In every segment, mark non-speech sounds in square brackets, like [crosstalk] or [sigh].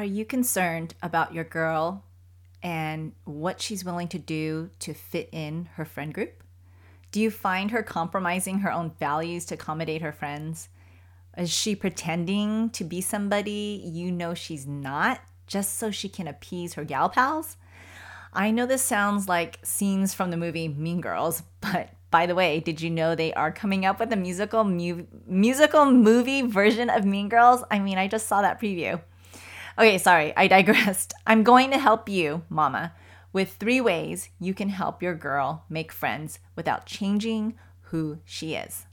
Are you concerned about your girl and what she's willing to do to fit in her friend group? Do you find her compromising her own values to accommodate her friends? Is she pretending to be somebody you know she's not just so she can appease her gal pals? I know this sounds like scenes from the movie Mean Girls, but by the way, did you know they are coming up with a musical mu- musical movie version of Mean Girls? I mean, I just saw that preview. Okay, sorry, I digressed. [laughs] I'm going to help you, mama, with three ways you can help your girl make friends without changing who she is.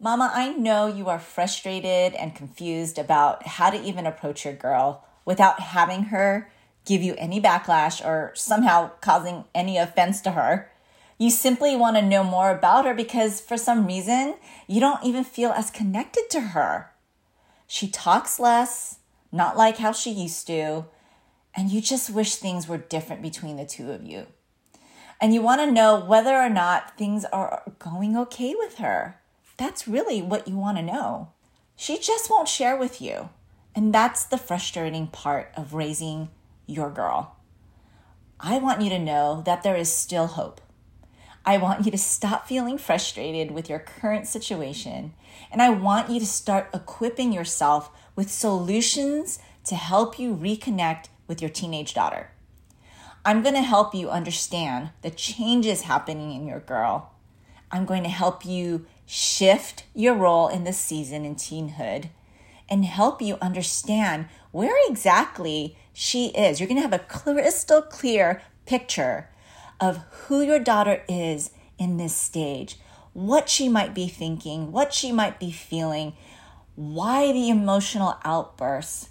Mama, I know you are frustrated and confused about how to even approach your girl without having her give you any backlash or somehow causing any offense to her. You simply want to know more about her because for some reason you don't even feel as connected to her. She talks less, not like how she used to, and you just wish things were different between the two of you. And you want to know whether or not things are going okay with her. That's really what you want to know. She just won't share with you. And that's the frustrating part of raising your girl. I want you to know that there is still hope. I want you to stop feeling frustrated with your current situation, and I want you to start equipping yourself with solutions to help you reconnect with your teenage daughter. I'm going to help you understand the changes happening in your girl. I'm going to help you shift your role in this season in teenhood and help you understand where exactly she is. You're going to have a crystal clear picture of who your daughter is in this stage, what she might be thinking, what she might be feeling, why the emotional outbursts.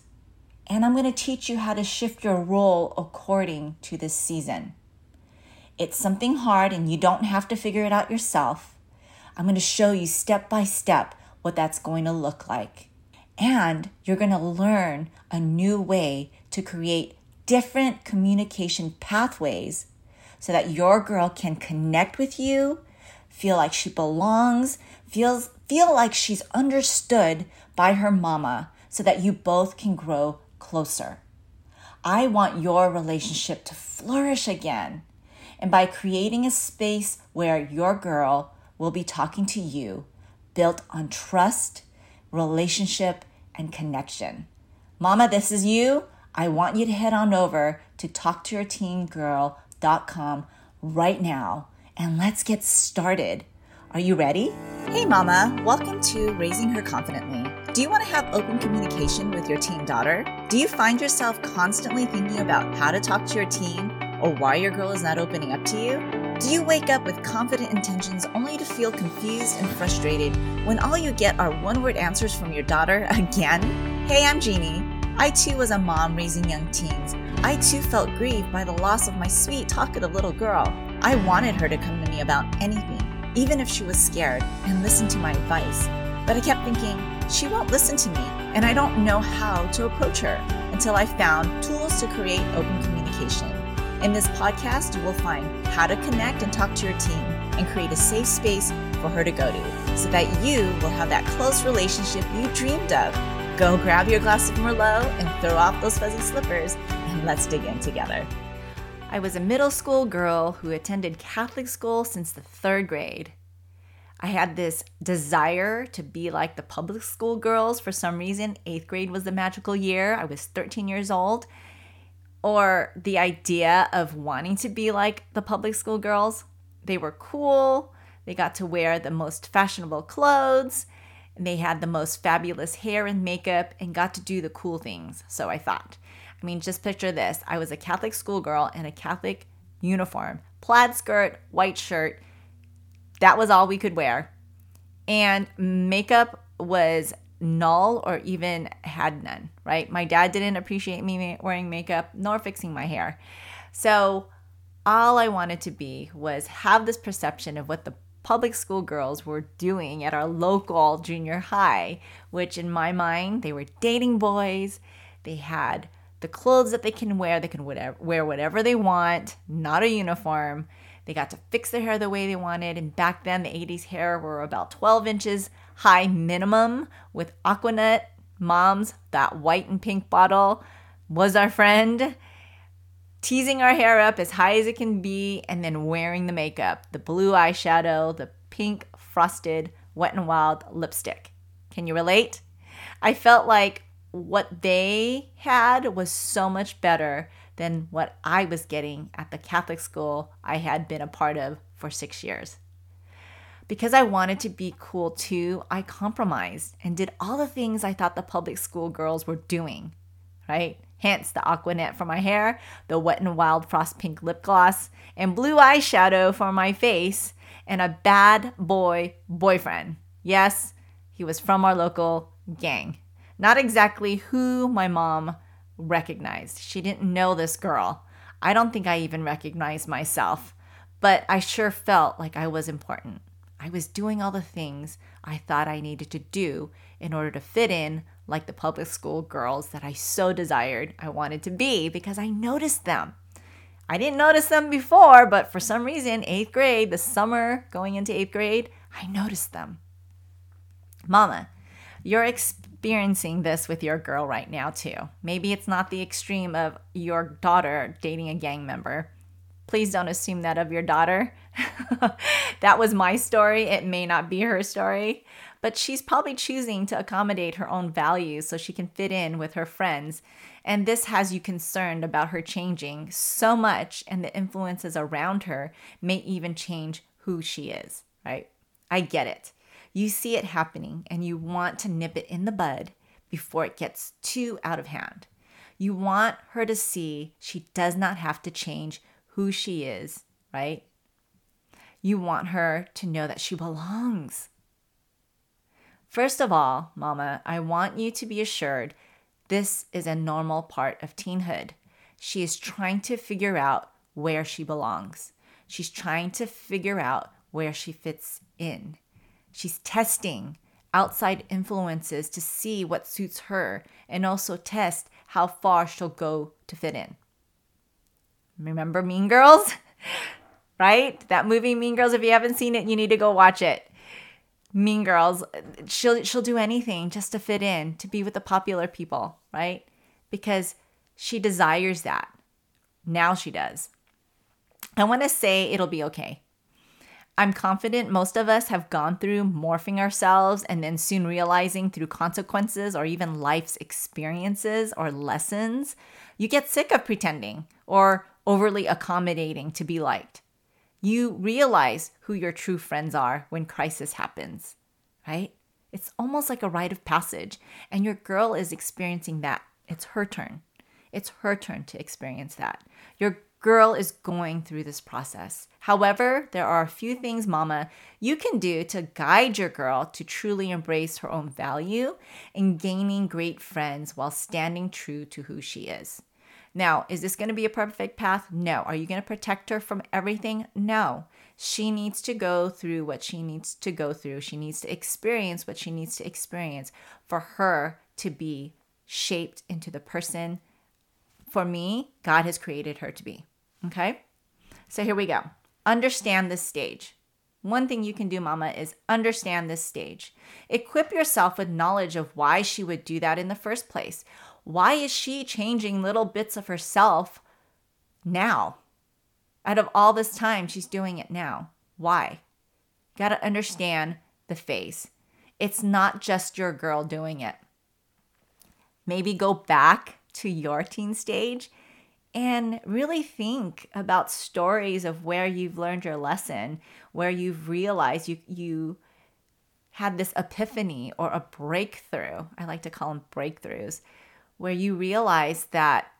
And I'm going to teach you how to shift your role according to this season. It's something hard and you don't have to figure it out yourself. I'm going to show you step by step what that's going to look like. And you're going to learn a new way to create different communication pathways so that your girl can connect with you, feel like she belongs, feels feel like she's understood by her mama so that you both can grow closer. I want your relationship to flourish again. And by creating a space where your girl will be talking to you, built on trust, relationship, and connection. Mama, this is you. I want you to head on over to talktoyourteengirl.com com right now and let's get started. Are you ready? Hey, Mama, welcome to Raising Her Confidently. Do you want to have open communication with your teen daughter? Do you find yourself constantly thinking about how to talk to your teen or why your girl is not opening up to you? Do you wake up with confident intentions only to feel confused and frustrated when all you get are one word answers from your daughter [laughs] again? Hey, I'm Jeannie. I too was a mom raising young teens I too felt grieved by the loss of my sweet, talkative little girl. I wanted her to come to me about anything, even if she was scared, and listen to my advice. But I kept thinking, she won't listen to me, and I don't know how to approach her until I found tools to create open communication. In this podcast, you will find how to connect and talk to your team and create a safe space for her to go to so that you will have that close relationship you dreamed of. Go grab your glass of Merlot and throw off those fuzzy slippers and let's dig in together. I was a middle school girl who attended Catholic school since the third grade. I had this desire to be like the public school girls for some reason. Eighth grade was the magical year. I was 13 years old. Or the idea of wanting to be like the public school girls. They were cool. They got to wear the most fashionable clothes. And they had the most fabulous hair and makeup and got to do the cool things. So I thought. I mean, just picture this I was a Catholic schoolgirl in a Catholic uniform, plaid skirt, white shirt. That was all we could wear. And makeup was null or even had none, right? My dad didn't appreciate me wearing makeup nor fixing my hair. So all I wanted to be was have this perception of what the public school girls were doing at our local junior high, which in my mind, they were dating boys. They had the clothes that they can wear. They can whatever, wear whatever they want, not a uniform. They got to fix their hair the way they wanted. And back then, the 80s hair were about 12 inches high minimum with Aquanet moms, that white and pink bottle was our friend, teasing our hair up as high as it can be, and then wearing the makeup the blue eyeshadow, the pink frosted wet and wild lipstick. Can you relate? I felt like what they had was so much better than what I was getting at the Catholic school I had been a part of for six years. Because I wanted to be cool too, I compromised and did all the things I thought the public school girls were doing, right? Hence the Aquanet for my hair, the Wet n Wild Frost Pink lip gloss, and blue eyeshadow for my face, and a bad boy boyfriend. Yes, he was from our local gang. Not exactly who my mom recognized. She didn't know this girl. I don't think I even recognized myself, but I sure felt like I was important. I was doing all the things I thought I needed to do in order to fit in like the public school girls that I so desired I wanted to be because I noticed them. I didn't notice them before, but for some reason, eighth grade, the summer going into eighth grade, I noticed them. Mama, you're experiencing this with your girl right now, too. Maybe it's not the extreme of your daughter dating a gang member. Please don't assume that of your daughter. [laughs] that was my story. It may not be her story, but she's probably choosing to accommodate her own values so she can fit in with her friends. And this has you concerned about her changing so much, and the influences around her may even change who she is, right? I get it. You see it happening and you want to nip it in the bud before it gets too out of hand. You want her to see she does not have to change who she is, right? You want her to know that she belongs. First of all, Mama, I want you to be assured this is a normal part of teenhood. She is trying to figure out where she belongs. She's trying to figure out where she fits in. She's testing outside influences to see what suits her and also test how far she'll go to fit in. Remember Mean Girls? [laughs] right? That movie Mean Girls if you haven't seen it, you need to go watch it. Mean Girls, she'll she'll do anything just to fit in, to be with the popular people, right? Because she desires that. Now she does. I want to say it'll be okay. I'm confident most of us have gone through morphing ourselves and then soon realizing through consequences or even life's experiences or lessons, you get sick of pretending or overly accommodating to be liked. You realize who your true friends are when crisis happens, right? It's almost like a rite of passage, and your girl is experiencing that. It's her turn. It's her turn to experience that. Your girl is going through this process. However, there are a few things, mama, you can do to guide your girl to truly embrace her own value and gaining great friends while standing true to who she is. Now, is this going to be a perfect path? No. Are you going to protect her from everything? No. She needs to go through what she needs to go through. She needs to experience what she needs to experience for her to be shaped into the person for me God has created her to be. Okay? So here we go. Understand this stage. One thing you can do, mama, is understand this stage. Equip yourself with knowledge of why she would do that in the first place. Why is she changing little bits of herself now? Out of all this time, she's doing it now. Why? Got to understand the phase. It's not just your girl doing it. Maybe go back to your teen stage and really think about stories of where you've learned your lesson, where you've realized you you had this epiphany or a breakthrough. I like to call them breakthroughs, where you realize that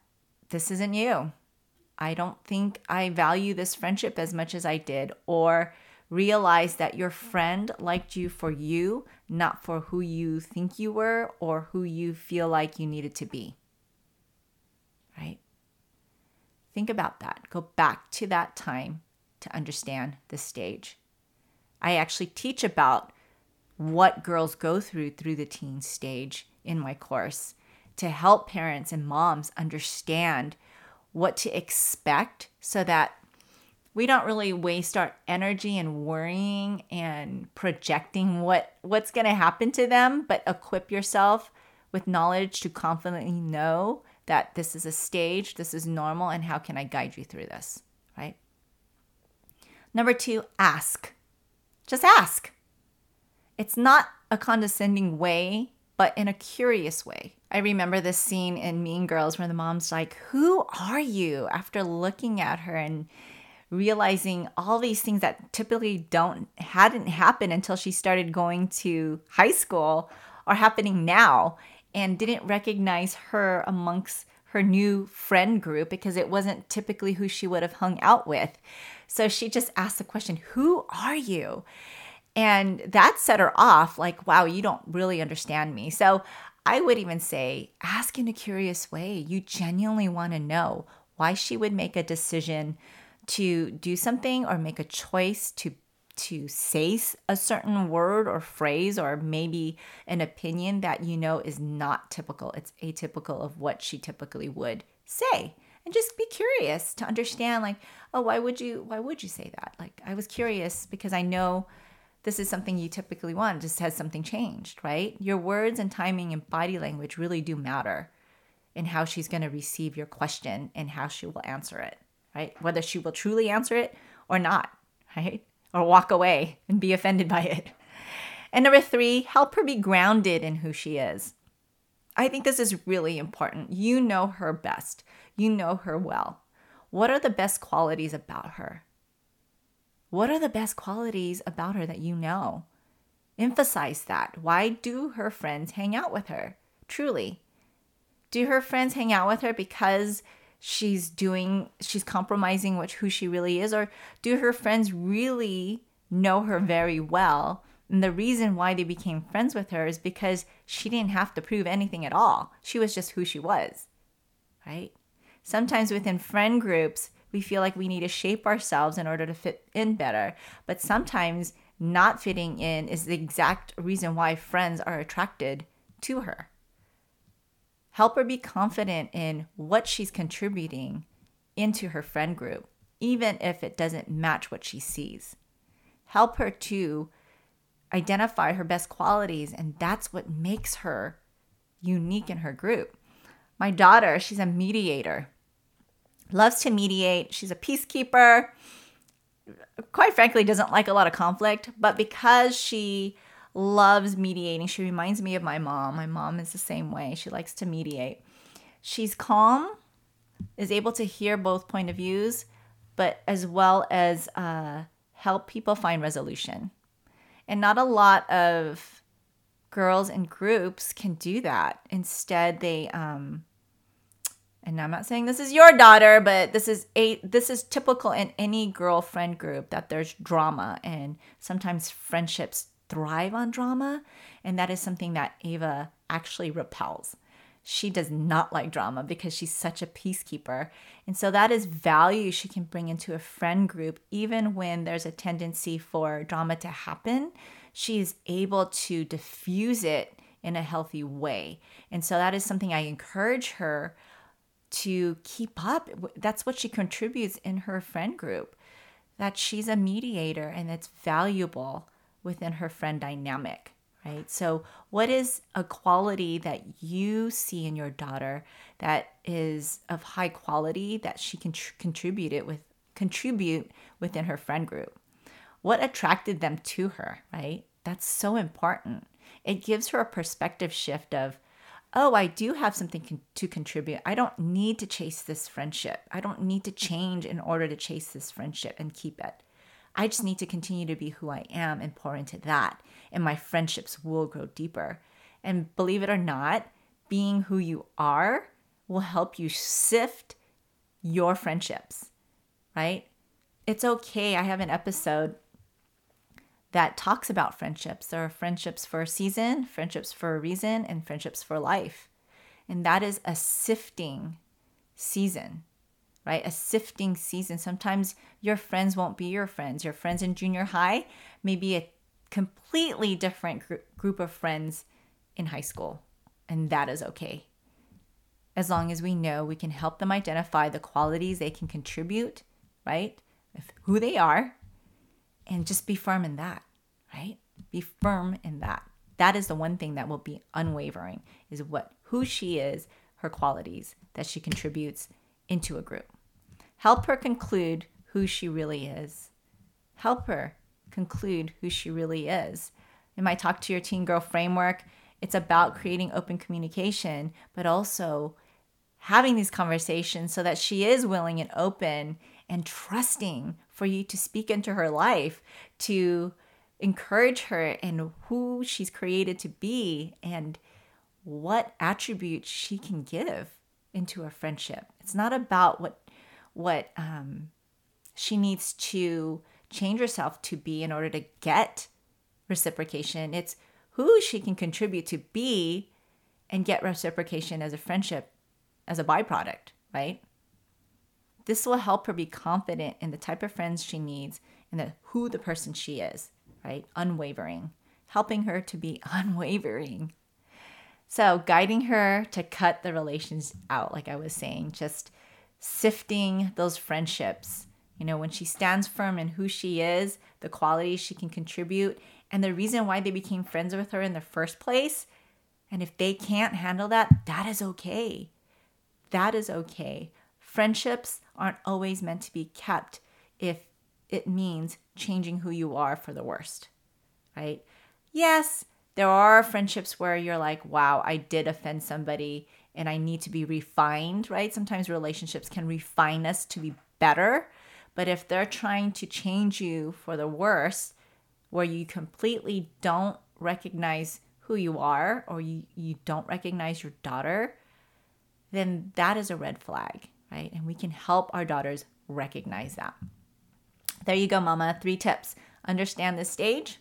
this isn't you. I don't think I value this friendship as much as I did, or realize that your friend liked you for you, not for who you think you were or who you feel like you needed to be. Right? Think about that. Go back to that time to understand the stage. I actually teach about what girls go through through the teen stage in my course to help parents and moms understand what to expect so that we don't really waste our energy and worrying and projecting what what's going to happen to them but equip yourself with knowledge to confidently know that this is a stage, this is normal, and how can I guide you through this, right? Number two, ask. Just ask. It's not a condescending way, but in a curious way. I remember this scene in Mean Girls where the mom's like, Who are you? after looking at her and realizing all these things that typically don't hadn't happened until she started going to high school are happening now and didn't recognize her amongst her new friend group because it wasn't typically who she would have hung out with. So she just asked the question, Who are you? And that set her off like, Wow, you don't really understand me. So I would even say, ask in a curious way. You genuinely want to know why she would make a decision to do something or make a choice to to say a certain word or phrase or maybe an opinion that you know is not typical. It's atypical of what she typically would say. And just be curious to understand like, oh, why would you why would you say that? Like I was curious because I know this is something you typically want. Just has something changed, right? Your words and timing and body language really do matter in how she's going to receive your question and how she will answer it right? Whether she will truly answer it or not, [laughs] right? Or walk away and be offended by it. And number three, help her be grounded in who she is. I think this is really important. You know her best, you know her well. What are the best qualities about her? What are the best qualities about her that you know? Emphasize that. Why do her friends hang out with her? Truly. Do her friends hang out with her because she's doing she's compromising what who she really is or do her friends really know her very well? And the reason why they became friends with her is because she didn't have to prove anything at all. She was just who she was right? Sometimes within friend groups we feel like we need to shape ourselves in order to fit in better. But sometimes not fitting in is the exact reason why friends are attracted to her Help her be confident in what she's contributing into her friend group, even if it doesn't match what she sees. Help her to identify her best qualities, and that's what makes her unique in her group. My daughter, she's a mediator, loves to mediate. She's a peacekeeper. Quite frankly, doesn't like a lot of conflict, but because she loves mediating. She reminds me of my mom. My mom is the same way. She likes to mediate. She's calm, is able to hear both point of views, but as well as uh, help people find resolution. And not a lot of girls in groups can do that. Instead, they um, and I'm not saying this is your daughter, but this is a this is typical in any girlfriend group that there's drama and sometimes friendships thrive on drama. And that is something that Ava actually repels. She does not like drama because she's such a peacekeeper. And so that is value she can bring into a friend group, even when there's a tendency for drama to happen. She is able to diffuse it in a healthy way. And so that is something I encourage her to keep up. That's what she contributes in her friend group, that she's a mediator and it's valuable within her friend dynamic, right? So, what is a quality that you see in your daughter that is of high quality that she can tr- contribute it with contribute within her friend group? What attracted them to her, right? That's so important. It gives her a perspective shift of, oh, I do have something con- to contribute. I don't need to chase this friendship. I don't need to change in order to chase this friendship and keep it. I just need to continue to be who I am and pour into that, and my friendships will grow deeper. And believe it or not, being who you are will help you sift your friendships, right? It's okay. I have an episode that talks about friendships. There are friendships for a season, friendships for a reason, and friendships for life. And that is a sifting season right? A sifting season. Sometimes your friends won't be your friends. Your friends in junior high may be a completely different gr- group of friends in high school, and that is okay. As long as we know we can help them identify the qualities they can contribute, right? With who they are, and just be firm in that, right? Be firm in that. that is the one thing that will be unwavering is what who she is, her qualities that she contributes into a group. Help her conclude who she really is. Help her conclude who she really is. In my Talk to Your Teen Girl framework, it's about creating open communication, but also having these conversations so that she is willing and open and trusting for you to speak into her life, to encourage her in who she's created to be and what attributes she can give into a friendship. It's not about what what um, she needs to change herself to be in order to get reciprocation. It's who she can contribute to be and get reciprocation as a friendship as a byproduct, right? This will help her be confident in the type of friends she needs and the, who the person she is, right? Unwavering, helping her to be [laughs] unwavering. So, guiding her to cut the relations out, like I was saying, just sifting those friendships. You know, when she stands firm in who she is, the qualities she can contribute, and the reason why they became friends with her in the first place. And if they can't handle that, that is okay. That is okay. Friendships aren't always meant to be kept if it means changing who you are for the worst, right? Yes, there are friendships where you're like, wow, I did offend somebody and I need to be refined, right? Sometimes relationships can refine us to be better. But if they're trying to change you for the worse, where you completely don't recognize who you are or you, you don't recognize your daughter, then that is a red flag, right? And we can help our daughters recognize that. There you go, mama. Three tips understand the stage,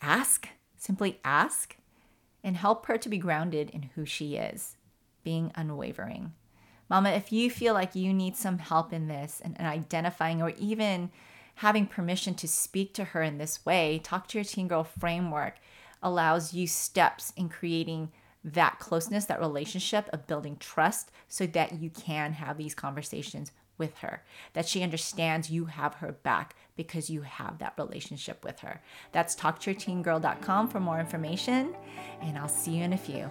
ask, simply ask, and help her to be grounded in who she is, being unwavering. Mama, if you feel like you need some help in this and, and identifying or even having permission to speak to her in this way, Talk to Your Teen Girl framework allows you steps in creating that closeness, that relationship of building trust so that you can have these conversations with her, that she understands you have her back because you have that relationship with her. That's talktoyourteengirl.com for more information, and I'll see you in a few.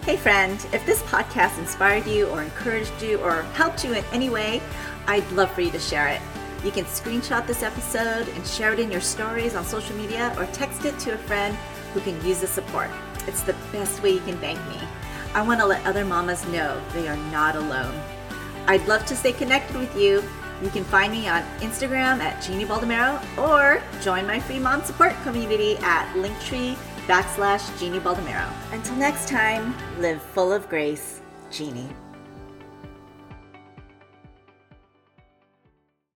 Hey, friend, if this podcast inspired you or encouraged you or helped you in any way, I'd love for you to share it. You can screenshot this episode and share it in your stories on social media or text it to a friend who can use the support. It's the best way you can thank me. I want to let other mamas know they are not alone. I'd love to stay connected with you. You can find me on Instagram at Jeannie Baldomero or join my free mom support community at linktree backslash Jeannie Baldomero. Until next time, live full of grace, Jeannie.